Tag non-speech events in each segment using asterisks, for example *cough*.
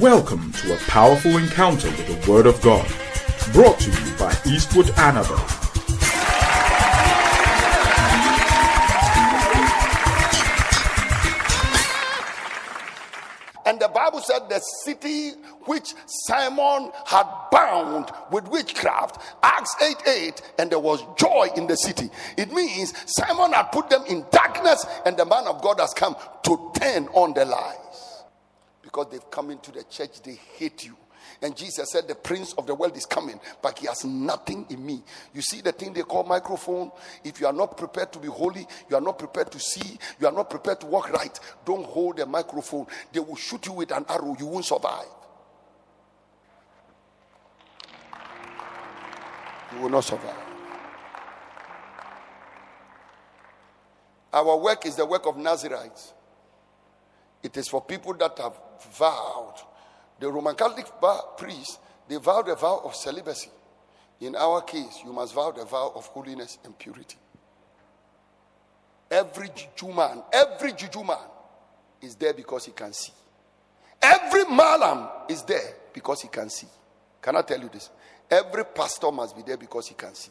Welcome to a powerful encounter with the Word of God, brought to you by Eastwood Anaba. And the Bible said the city which Simon had bound with witchcraft, Acts 8 8, and there was joy in the city. It means Simon had put them in darkness, and the man of God has come to turn on the lies. Because they've come into the church, they hate you. And Jesus said, The prince of the world is coming, but he has nothing in me. You see the thing they call microphone? If you are not prepared to be holy, you are not prepared to see, you are not prepared to walk right, don't hold the microphone. They will shoot you with an arrow, you won't survive. You will not survive. Our work is the work of Nazarites. It is for people that have vowed the Roman Catholic priests, they vowed a vow of celibacy. In our case, you must vow the vow of holiness and purity. Every juju man, every juju man is there because he can see. Every malam is there because he can see. Can I tell you this? Every pastor must be there because he can see.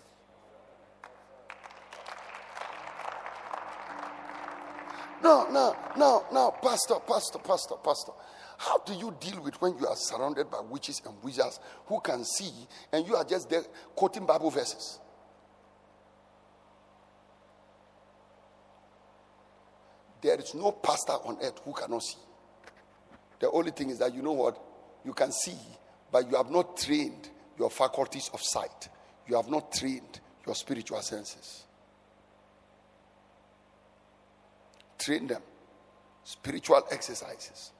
No, no, no, no, pastor, pastor, pastor, pastor. How do you deal with when you are surrounded by witches and wizards who can see and you are just there quoting Bible verses? There is no pastor on earth who cannot see. The only thing is that you know what? You can see, but you have not trained your faculties of sight. You have not trained your spiritual senses. Train them. Spiritual exercises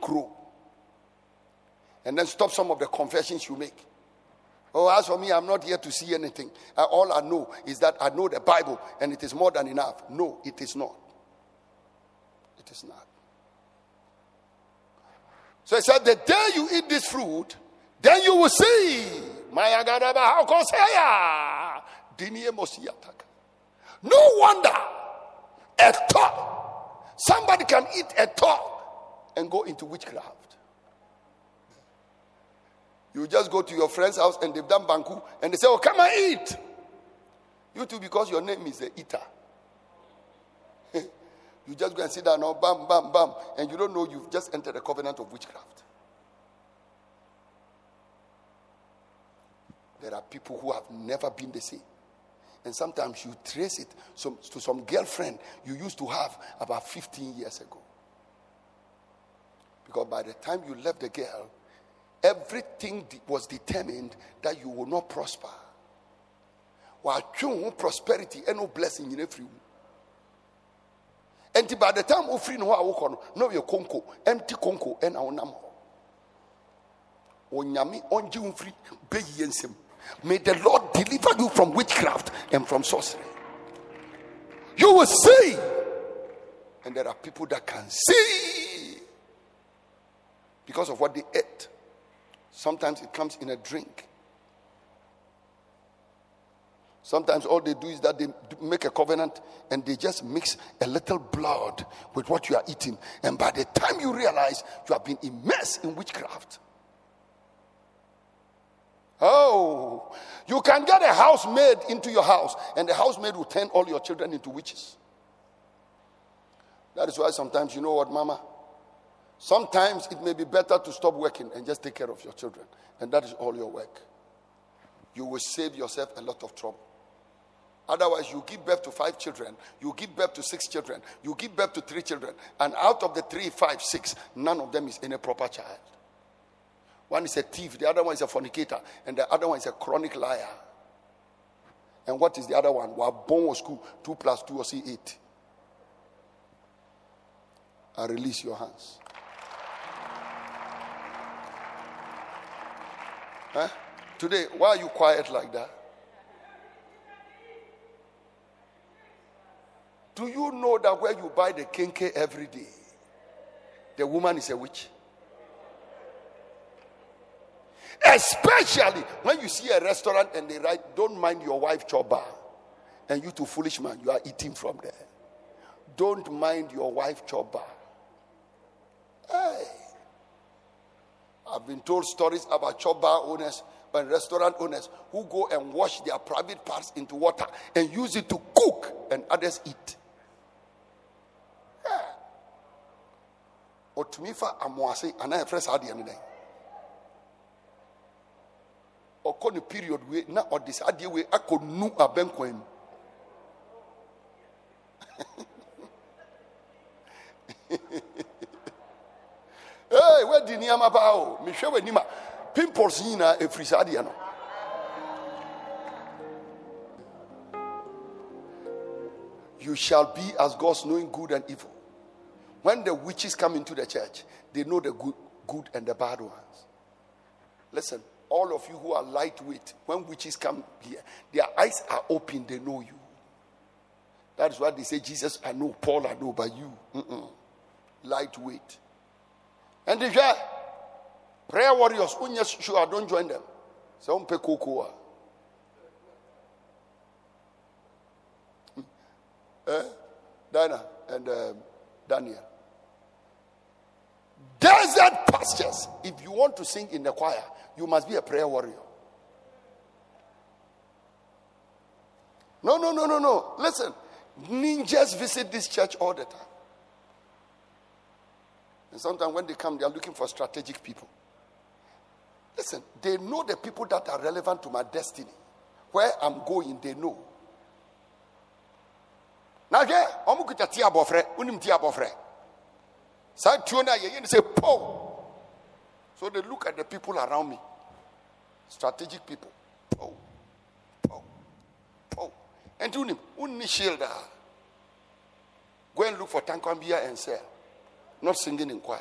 grow. And then stop some of the confessions you make. Oh, as for me, I'm not here to see anything. Uh, all I know is that I know the Bible and it is more than enough. No, it is not. It is not. So he said, The day you eat this fruit, then you will see. No wonder a thought. Somebody can eat a thought and go into witchcraft. You just go to your friend's house and they've done banku and they say, Oh, come and eat. You too, because your name is the eater. *laughs* you just go and sit down, now, bam, bam, bam, and you don't know you've just entered a covenant of witchcraft. There are people who have never been the same. And sometimes you trace it to some girlfriend you used to have about 15 years ago. Because by the time you left the girl, everything was determined that you will not prosper. While true prosperity and no blessing in every and by the time free no awo no your konko empty konko and our nam onyame onji umfri be yensem may the lord deliver you from witchcraft and from sorcery you will see and there are people that can see because of what they ate. Sometimes it comes in a drink. Sometimes all they do is that they make a covenant and they just mix a little blood with what you are eating. And by the time you realize you have been immersed in witchcraft. Oh, you can get a housemaid into your house, and the housemaid will turn all your children into witches. That is why sometimes, you know what, Mama? Sometimes it may be better to stop working and just take care of your children. And that is all your work. You will save yourself a lot of trouble. Otherwise, you give birth to five children, you give birth to six children, you give birth to three children, and out of the three, five, six, none of them is any proper child. One is a thief, the other one is a fornicator, and the other one is a chronic liar. And what is the other one? Well, born was school, two plus two or see eight. I release your hands. Huh? Today, why are you quiet like that? Do you know that where you buy the kenkey every day, the woman is a witch? Especially when you see a restaurant and they write, Don't mind your wife chop bar. And you, too foolish man, you are eating from there. Don't mind your wife chop bar. Hey. I've been told stories about chop bar owners and restaurant owners who go and wash their private parts into water and use it to cook and others eat. Yeah. ɔtumi fa amoase anaa yɛfrɛ saa deɛ no dɛn ɔkɔ ne period wei na ɔde saa adeɛ wei akɔ nu abɛnkwan mu. *laughs* Hey wadi nneɛma paa o. Mehwɛ w'anim a pimples nyinaa ɛfiri saa adeɛ no. You shall be as gods knowing good and evil. When the witches come into the church they know the good, good and the bad ones. Listen all of you who are lightweight when witches come here their eyes are open they know you. That is why they say jesus i know paul i know but you mm-mm. lightweight. And if you prayer warriors sure don't join them. So umpe kokoa eh? Dana and um, Daniel. Desert pastures. If you want to sing in the choir you must be a prayer warrior no no no no no listen ninjas visit this church all the time and sometimes when they come, they are looking for strategic people. Listen, they know the people that are relevant to my destiny. Where I'm going, they know. Now, yeah, I'm going to tia bofre, unim tia bofre. Sa tuna ye say po. So they look at the people around me. Strategic people. Po. Po. Po. And unim, unni shielda. Ah. Go and look for tankwambia and sell not singing in choir.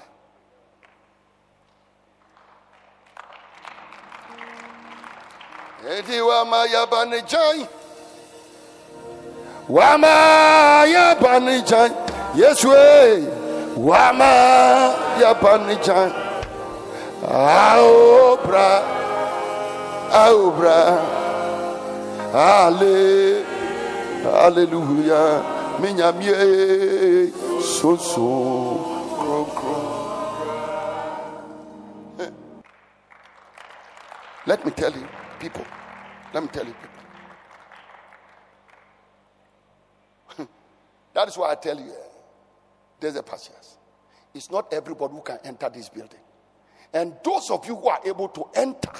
Eti wama ya banijai Wama ya banijai Yes we Wama banijai Aobra Aobra Ale Hallelujah Minyamie So so Let me tell you, people. Let me tell you, people. *laughs* that is why I tell you, eh, there's a patience. It's not everybody who can enter this building. And those of you who are able to enter,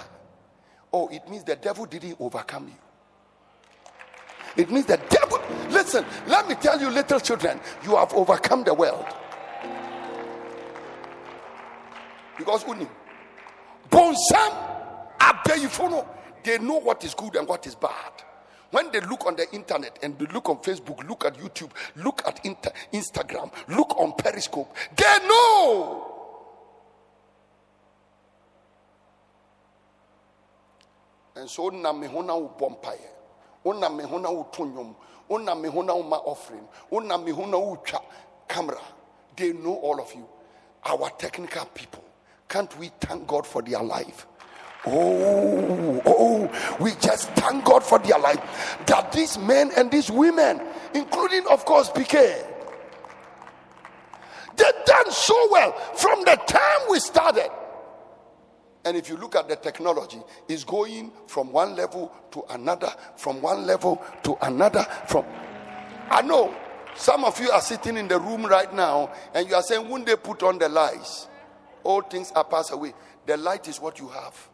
oh, it means the devil didn't overcome you. It means the devil. Listen, let me tell you, little children, you have overcome the world. Because uni, bonsam they know what is good and what is bad. When they look on the internet and they look on Facebook, look at YouTube, look at inter- Instagram, look on Periscope, they know. And so na me hona wo bompaye. Ona me hona wo tonyom. Ona me hona wo ma offering. Ona me hona wo twa camera. They know all of you. Our technical people. Can't we thank God for their life? Oh, oh, we just thank God for their life. That these men and these women, including, of course, PK, they done so well from the time we started. And if you look at the technology, it's going from one level to another, from one level to another. From I know some of you are sitting in the room right now and you are saying, Won't they put on the lights? All things are passed away. The light is what you have.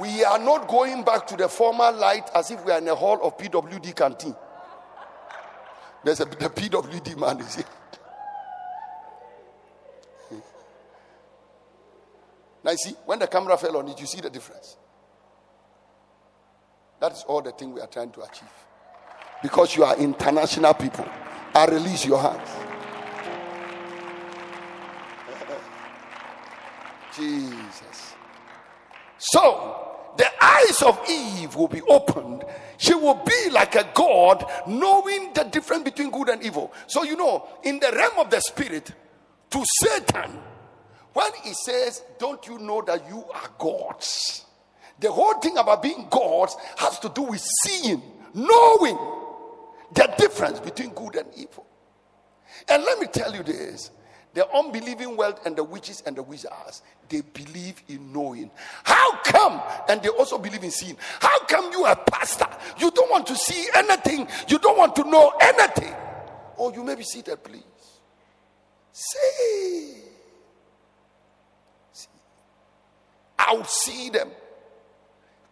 We are not going back to the former light as if we are in a hall of PWD canteen. There's a the PWD man is here. Now you see, when the camera fell on it, you see the difference. That is all the thing we are trying to achieve. Because you are international people. I release your hands. *laughs* Jesus. So, the eyes of Eve will be opened. She will be like a God, knowing the difference between good and evil. So, you know, in the realm of the spirit, to Satan, when he says, Don't you know that you are gods? The whole thing about being gods has to do with seeing, knowing the difference between good and evil. And let me tell you this The unbelieving world and the witches and the wizards, they believe in knowing. How come? And they also believe in seeing. How come you are a pastor? You don't want to see anything. You don't want to know anything. Oh, you may be seated, please. See. I'll see them.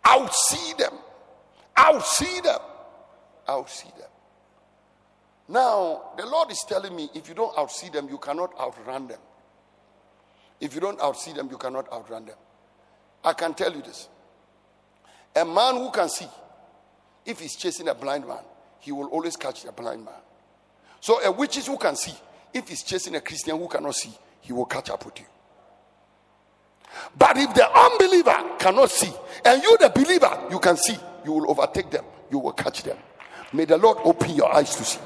I'll see them. I'll see them. I'll see them. Now, the Lord is telling me if you don't outsee them, you cannot outrun them. If you don't outsee them, you cannot outrun them. I can tell you this. A man who can see, if he's chasing a blind man, he will always catch a blind man. So a witch who can see, if he's chasing a Christian who cannot see, he will catch up with you. But if the unbeliever cannot see, and you, the believer, you can see, you will overtake them, you will catch them. May the Lord open your eyes to see.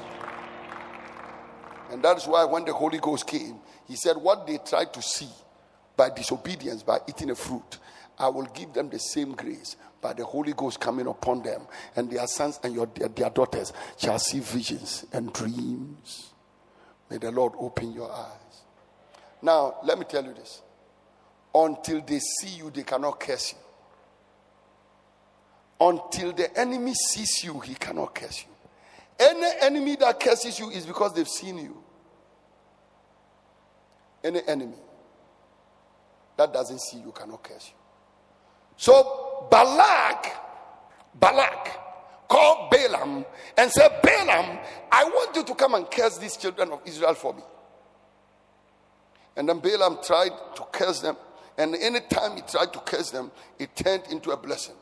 And that is why when the Holy Ghost came, he said, What they tried to see by disobedience, by eating a fruit, I will give them the same grace by the Holy Ghost coming upon them, and their sons and your, their, their daughters shall see visions and dreams. May the Lord open your eyes. Now, let me tell you this until they see you, they cannot curse you. Until the enemy sees you, he cannot curse you. Any enemy that curses you is because they've seen you. Any enemy that doesn't see you cannot curse you. So Balak, Balak called Balaam and said, Balaam, I want you to come and curse these children of Israel for me. And then Balaam tried to curse them. And anytime he tried to curse them, it turned into a blessing.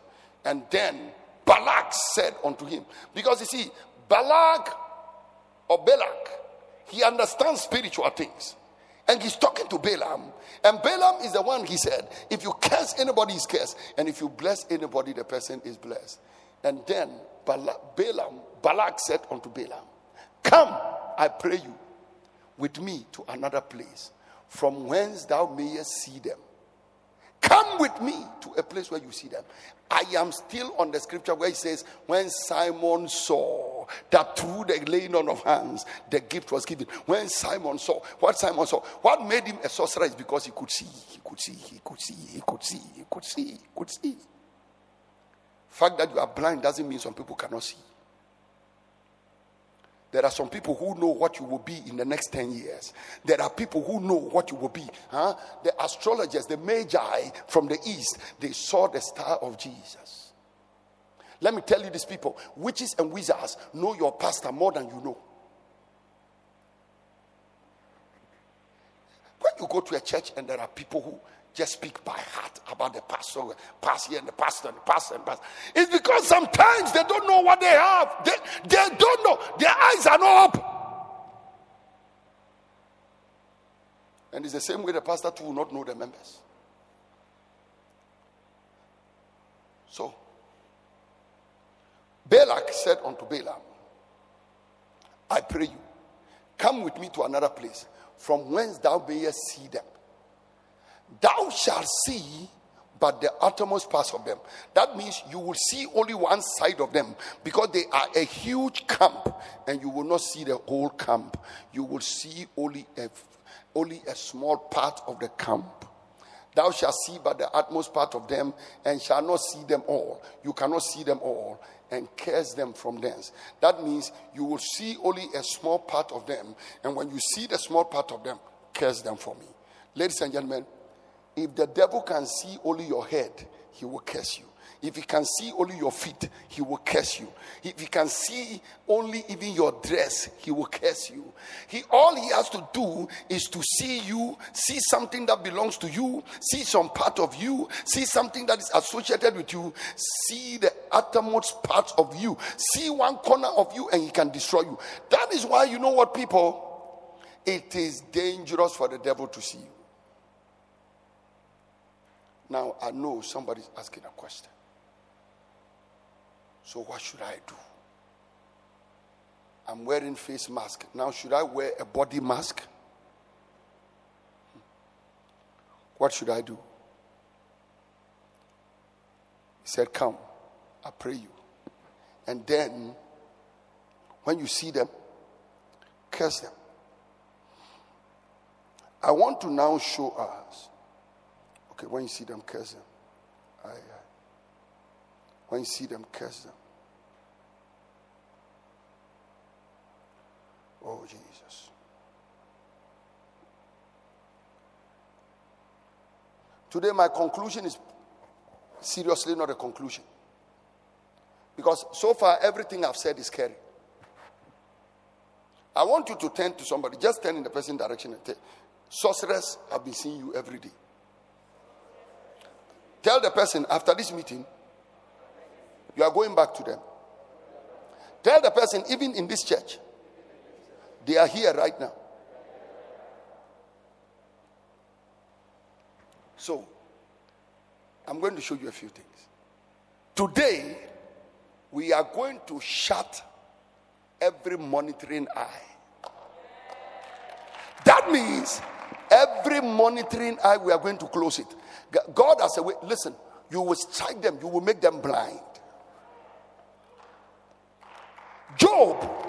And then Balak said unto him, because you see, Balak or Balak, he understands spiritual things. And he's talking to Balaam. And Balaam is the one he said, if you curse anybody, is cursed. And if you bless anybody, the person is blessed. And then Balaam, Balak said unto Balaam, Come, I pray you, with me to another place, from whence thou mayest see them. Come with me to a place where you see them. I am still on the scripture where it says, When Simon saw that through the laying on of hands, the gift was given. When Simon saw, what Simon saw, what made him a sorcerer is because he could see, he could see, he could see, he could see, he could see, he could see. Fact that you are blind doesn't mean some people cannot see. There are some people who know what you will be in the next 10 years. There are people who know what you will be. Huh? The astrologers, the magi from the east, they saw the star of Jesus. Let me tell you these people witches and wizards know your pastor more than you know. When you go to a church and there are people who just speak by heart about the pastor, pastor and the pastor and the pastor and pastor. It's because sometimes they don't know what they have. They, they don't know. Their eyes are not up. And it's the same way the pastor too will not know the members. So, Balak said unto Balaam, I pray you, come with me to another place from whence thou mayest see them thou shalt see but the uttermost parts of them. That means you will see only one side of them because they are a huge camp and you will not see the whole camp. You will see only a, only a small part of the camp. Thou shalt see but the utmost part of them and shall not see them all. You cannot see them all and curse them from thence. That means you will see only a small part of them. And when you see the small part of them, curse them for me. Ladies and gentlemen, if the devil can see only your head, he will curse you. If he can see only your feet, he will curse you. If he can see only even your dress, he will curse you. He all he has to do is to see you, see something that belongs to you, see some part of you, see something that is associated with you, see the uttermost part of you, see one corner of you, and he can destroy you. That is why you know what, people? It is dangerous for the devil to see you. Now I know somebody's asking a question. So what should I do? I'm wearing face mask. Now should I wear a body mask? What should I do? He said, Come, I pray you. And then when you see them, curse them. I want to now show us. When you see them, curse them. When you see them, curse them. Oh, Jesus. Today, my conclusion is seriously not a conclusion. Because so far, everything I've said is scary. I want you to turn to somebody, just turn in the person direction and tell, sorcerers have been seeing you every day. Tell the person after this meeting, you are going back to them. Tell the person, even in this church, they are here right now. So, I'm going to show you a few things. Today, we are going to shut every monitoring eye. That means every monitoring eye, we are going to close it. God has a way. Listen, you will strike them, you will make them blind. Job.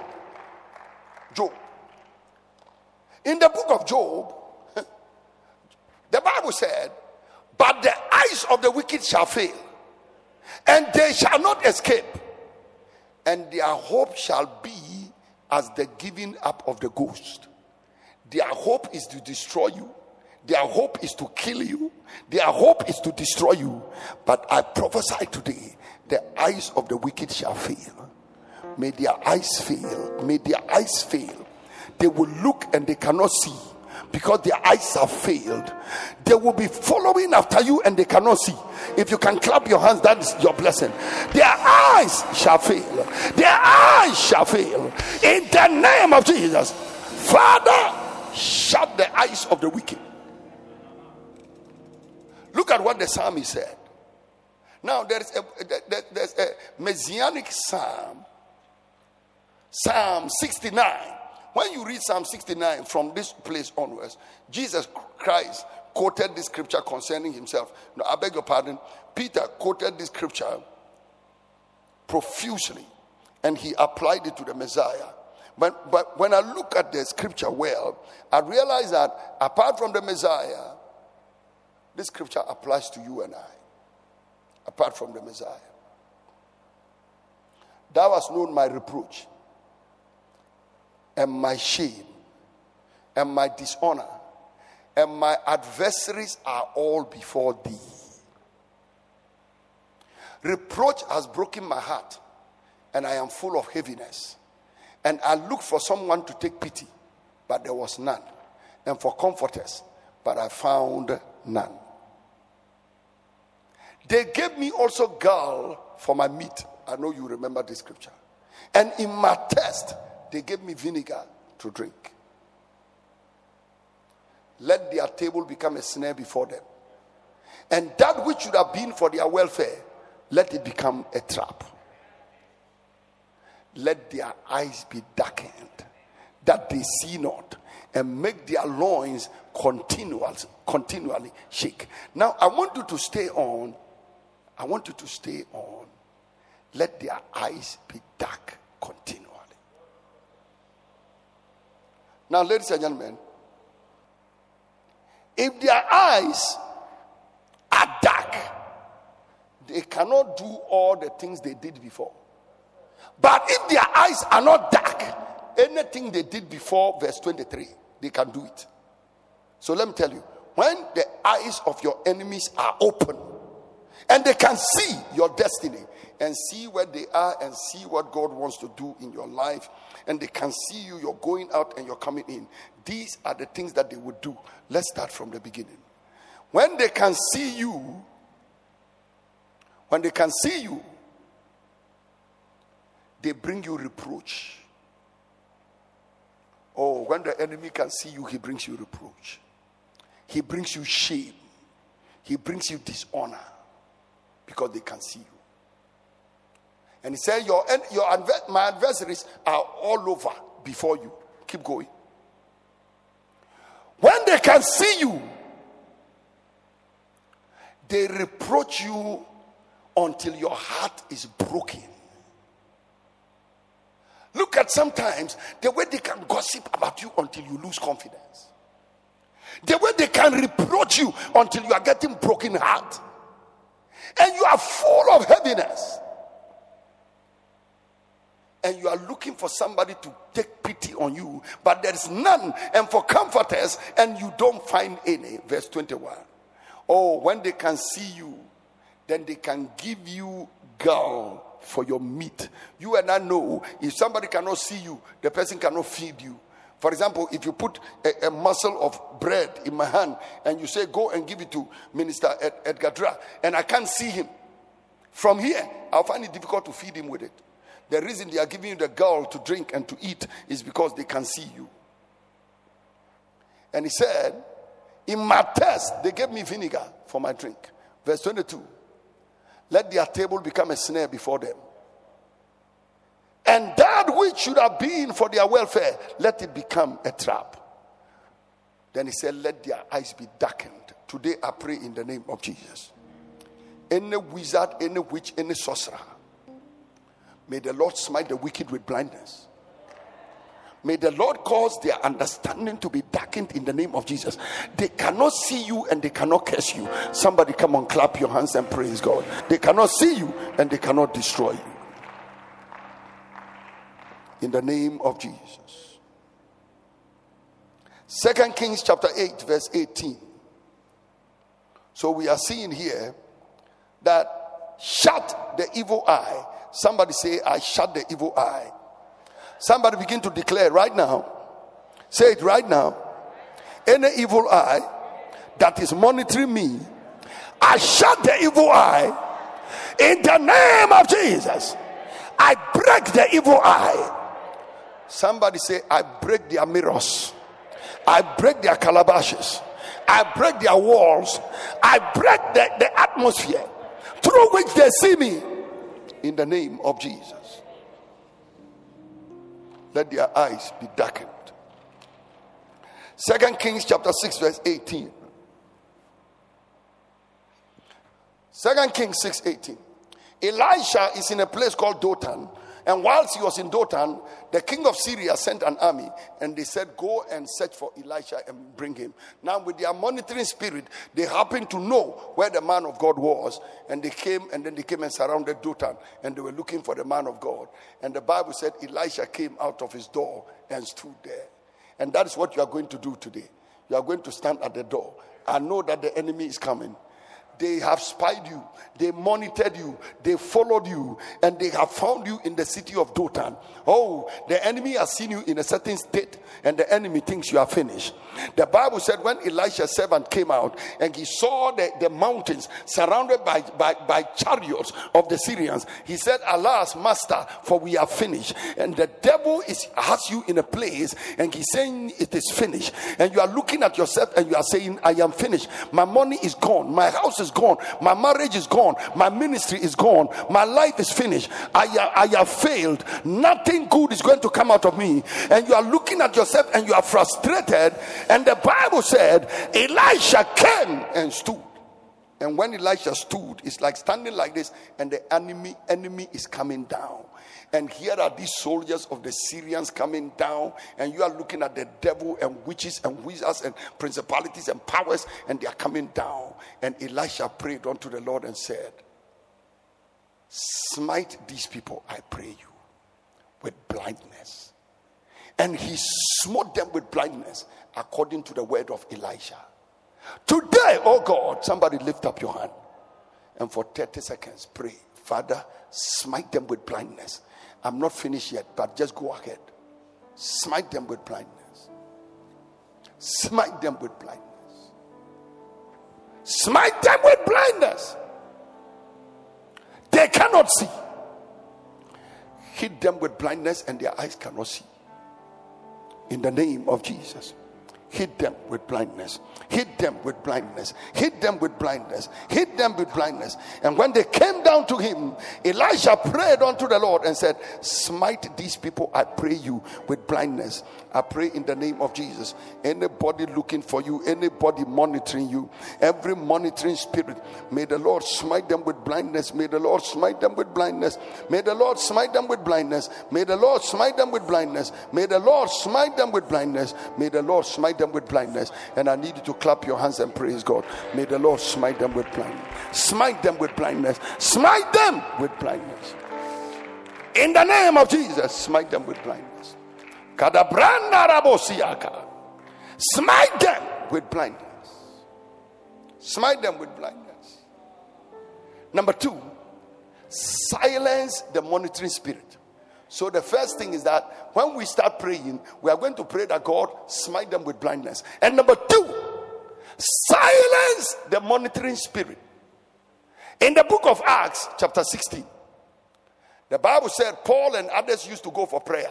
Job. In the book of Job, *laughs* the Bible said, But the eyes of the wicked shall fail, and they shall not escape and their hope shall be as the giving up of the ghost. Their hope is to destroy you. Their hope is to kill you. Their hope is to destroy you. But I prophesy today the eyes of the wicked shall fail. May their eyes fail. May their eyes fail. They will look and they cannot see because their eyes have failed. They will be following after you and they cannot see. If you can clap your hands, that is your blessing. Their eyes shall fail. Their eyes shall fail. In the name of Jesus. Father, shut the eyes of the wicked. Look at what the psalmist said. Now there's a there's a messianic psalm, Psalm 69 when you read Psalm 69 from this place onwards, Jesus Christ quoted this scripture concerning himself. No, I beg your pardon. Peter quoted this scripture profusely and he applied it to the Messiah. But, but when I look at the scripture well, I realize that apart from the Messiah, this scripture applies to you and I. Apart from the Messiah. Thou hast known my reproach and my shame and my dishonor and my adversaries are all before thee. Reproach has broken my heart, and I am full of heaviness. And I looked for someone to take pity, but there was none. And for comforters, but I found none. They gave me also gall for my meat. I know you remember this scripture. And in my test, they gave me vinegar to drink. Let their table become a snare before them. And that which should have been for their welfare, let it become a trap. Let their eyes be darkened, that they see not, and make their loins continual, continually shake. Now, I want you to stay on. I want you to stay on. Let their eyes be dark continually. Now, ladies and gentlemen, if their eyes are dark, they cannot do all the things they did before. But if their eyes are not dark, anything they did before verse 23, they can do it. So let me tell you when the eyes of your enemies are open and they can see your destiny and see where they are and see what God wants to do in your life and they can see you, you're going out and you're coming in. These are the things that they would do. Let's start from the beginning. When they can see you, when they can see you, they bring you reproach. Oh, when the enemy can see you, he brings you reproach. He brings you shame. He brings you dishonor because they can see you. And he said, Your, your my adversaries are all over before you. Keep going. When they can see you, they reproach you until your heart is broken. Look at sometimes the way they can gossip about you until you lose confidence. The way they can reproach you until you are getting broken heart. And you are full of heaviness. And you are looking for somebody to take pity on you, but there is none. And for comforters, and you don't find any. Verse 21. Oh, when they can see you, then they can give you gall for your meat. You and I know if somebody cannot see you, the person cannot feed you. For example, if you put a, a muscle of bread in my hand and you say, Go and give it to Minister Ed, Edgar Dra, and I can't see him from here, I'll find it difficult to feed him with it. The reason they are giving you the gall to drink and to eat is because they can see you. And he said, In my test, they gave me vinegar for my drink. Verse 22 Let their table become a snare before them and that which should have been for their welfare, let it become a trap. Then he said, Let their eyes be darkened. Today I pray in the name of Jesus. Any wizard, any witch, any sorcerer, may the Lord smite the wicked with blindness. May the Lord cause their understanding to be darkened in the name of Jesus. They cannot see you and they cannot curse you. Somebody come on, clap your hands and praise God. They cannot see you and they cannot destroy you in the name of Jesus. Second Kings chapter 8, verse 18. So we are seeing here that shut the evil eye. Somebody say, I shut the evil eye. Somebody begin to declare right now. Say it right now. Any evil eye that is monitoring me, I shut the evil eye in the name of Jesus. I break the evil eye Somebody say, I break their mirrors, I break their calabashes, I break their walls, I break the, the atmosphere through which they see me in the name of Jesus. Let their eyes be darkened. Second Kings chapter 6, verse 18. Second Kings 6 18. Elisha is in a place called Dothan and whilst he was in Dothan, the king of Syria sent an army and they said, Go and search for Elisha and bring him. Now, with their monitoring spirit, they happened to know where the man of God was. And they came and then they came and surrounded Dothan and they were looking for the man of God. And the Bible said Elisha came out of his door and stood there. And that is what you are going to do today. You are going to stand at the door and know that the enemy is coming they have spied you, they monitored you, they followed you, and they have found you in the city of Dothan. Oh, the enemy has seen you in a certain state, and the enemy thinks you are finished. The Bible said when Elisha's servant came out and he saw the, the mountains surrounded by, by, by chariots of the Syrians, he said, Alas, master, for we are finished. And the devil is has you in a place, and he's saying it is finished. And you are looking at yourself and you are saying, I am finished. My money is gone, my house is gone, my marriage is gone, my ministry is gone, my life is finished. I, I have failed. Nothing good is going to come out of me. And you are looking at yourself and you are frustrated. And the Bible said, Elisha came and stood. And when Elisha stood, it's like standing like this, and the enemy enemy is coming down. And here are these soldiers of the Syrians coming down, and you are looking at the devil and witches and wizards and principalities and powers, and they are coming down. And Elisha prayed unto the Lord and said, Smite these people, I pray you, with blindness. And he smote them with blindness according to the word of Elisha. Today, oh God, somebody lift up your hand and for 30 seconds pray, Father, smite them with blindness I'm not finished yet, but just go ahead. Smite them with blindness. Smite them with blindness. Smite them with blindness. They cannot see. Hit them with blindness and their eyes cannot see. In the name of Jesus hit them with blindness, hit them with blindness, hit them with blindness, hit them with blindness. And when they came down to him, Elijah prayed unto the Lord and said, Smite these people, I pray you, with blindness. I pray in the name of Jesus. Anybody looking for you, anybody monitoring you, every monitoring spirit, may the Lord smite them with blindness. May the Lord smite them with blindness. May the Lord smite them with blindness. May the Lord smite them with blindness. May the Lord smite them with blindness. May the Lord smite them with blindness. And I need you to clap your hands and praise God. May the Lord smite them with blindness. Smite them with blindness. Smite them with blindness. In the name of Jesus, smite them with blindness. Smite them with blindness. Smite them with blindness. Number two, silence the monitoring spirit. So the first thing is that when we start praying, we are going to pray that God smite them with blindness. And number two, silence the monitoring spirit. In the book of Acts, chapter 16, the Bible said Paul and others used to go for prayer.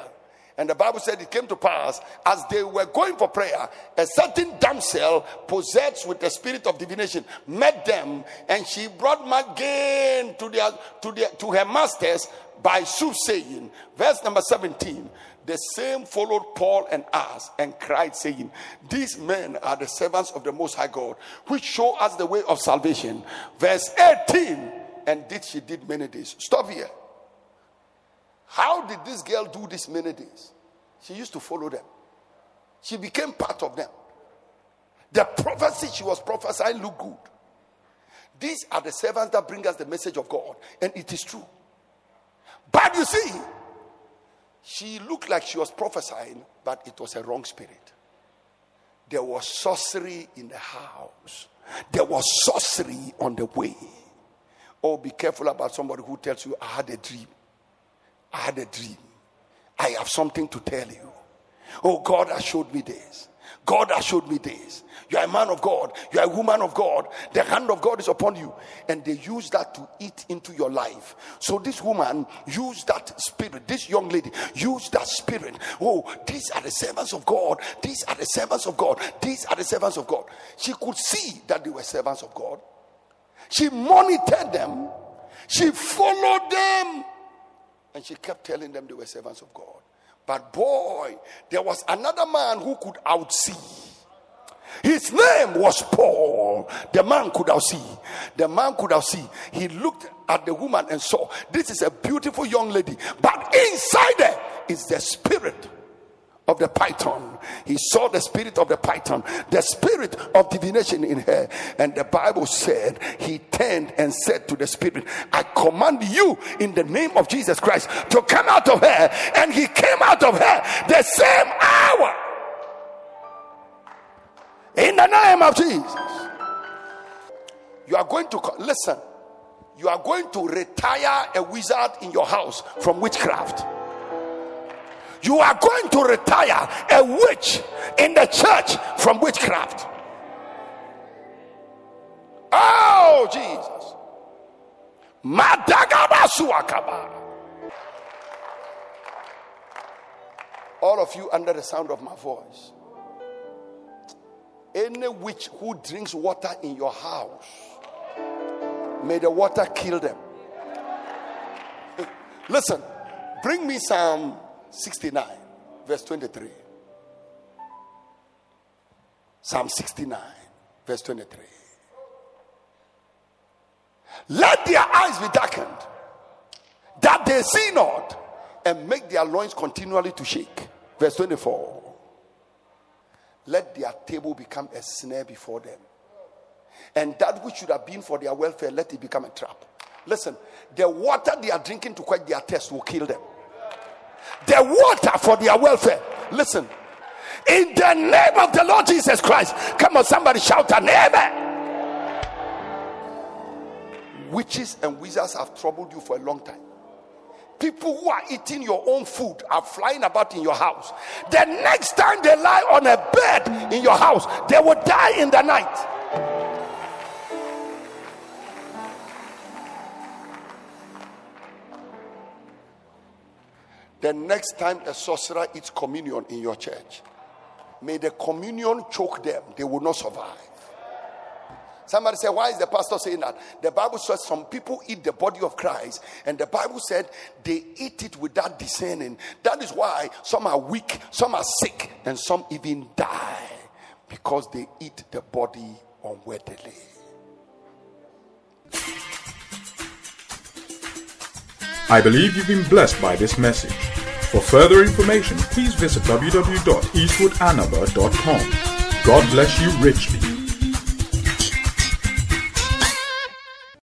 And the Bible said it came to pass as they were going for prayer, a certain damsel possessed with the spirit of divination met them, and she brought gain to their to their to her masters by soothsaying. Verse number 17. The same followed Paul and us and cried, saying, These men are the servants of the Most High God, which show us the way of salvation. Verse 18. And did she did many days. Stop here. How did this girl do this many days? She used to follow them. She became part of them. The prophecy she was prophesying looked good. These are the servants that bring us the message of God, and it is true. But you see, she looked like she was prophesying, but it was a wrong spirit. There was sorcery in the house, there was sorcery on the way. Oh, be careful about somebody who tells you, I had a dream. I had a dream. I have something to tell you. Oh, God has showed me this. God has showed me this. You are a man of God. You are a woman of God. The hand of God is upon you. And they use that to eat into your life. So this woman used that spirit. This young lady used that spirit. Oh, these are the servants of God. These are the servants of God. These are the servants of God. She could see that they were servants of God. She monitored them. She followed them. And she kept telling them they were servants of God. But boy, there was another man who could outsee. His name was Paul. The man could outsee. The man could outsee. He looked at the woman and saw this is a beautiful young lady, but inside there is the spirit of the python. He saw the spirit of the python, the spirit of divination in her. And the Bible said, He turned and said to the spirit, I command you in the name of Jesus Christ to come out of her. And he came out of her the same hour. In the name of Jesus. You are going to listen. You are going to retire a wizard in your house from witchcraft you are going to retire a witch in the church from witchcraft. Oh, Jesus. All of you under the sound of my voice. Any witch who drinks water in your house, may the water kill them. *laughs* Listen, bring me some 69, verse 23. Psalm 69, verse 23. Let their eyes be darkened, that they see not, and make their loins continually to shake. Verse 24. Let their table become a snare before them, and that which should have been for their welfare, let it become a trap. Listen, the water they are drinking to quench their thirst will kill them the water for their welfare. Listen, in the name of the Lord Jesus Christ, come on, somebody shout a name. Witches and wizards have troubled you for a long time. People who are eating your own food are flying about in your house. The next time they lie on a bed in your house, they will die in the night. The next time a sorcerer eats communion in your church, may the communion choke them. They will not survive. Somebody said, Why is the pastor saying that? The Bible says some people eat the body of Christ, and the Bible said they eat it without discerning. That is why some are weak, some are sick, and some even die because they eat the body unworthily. I believe you've been blessed by this message. For further information, please visit www.eastwoodanaba.com. God bless you richly.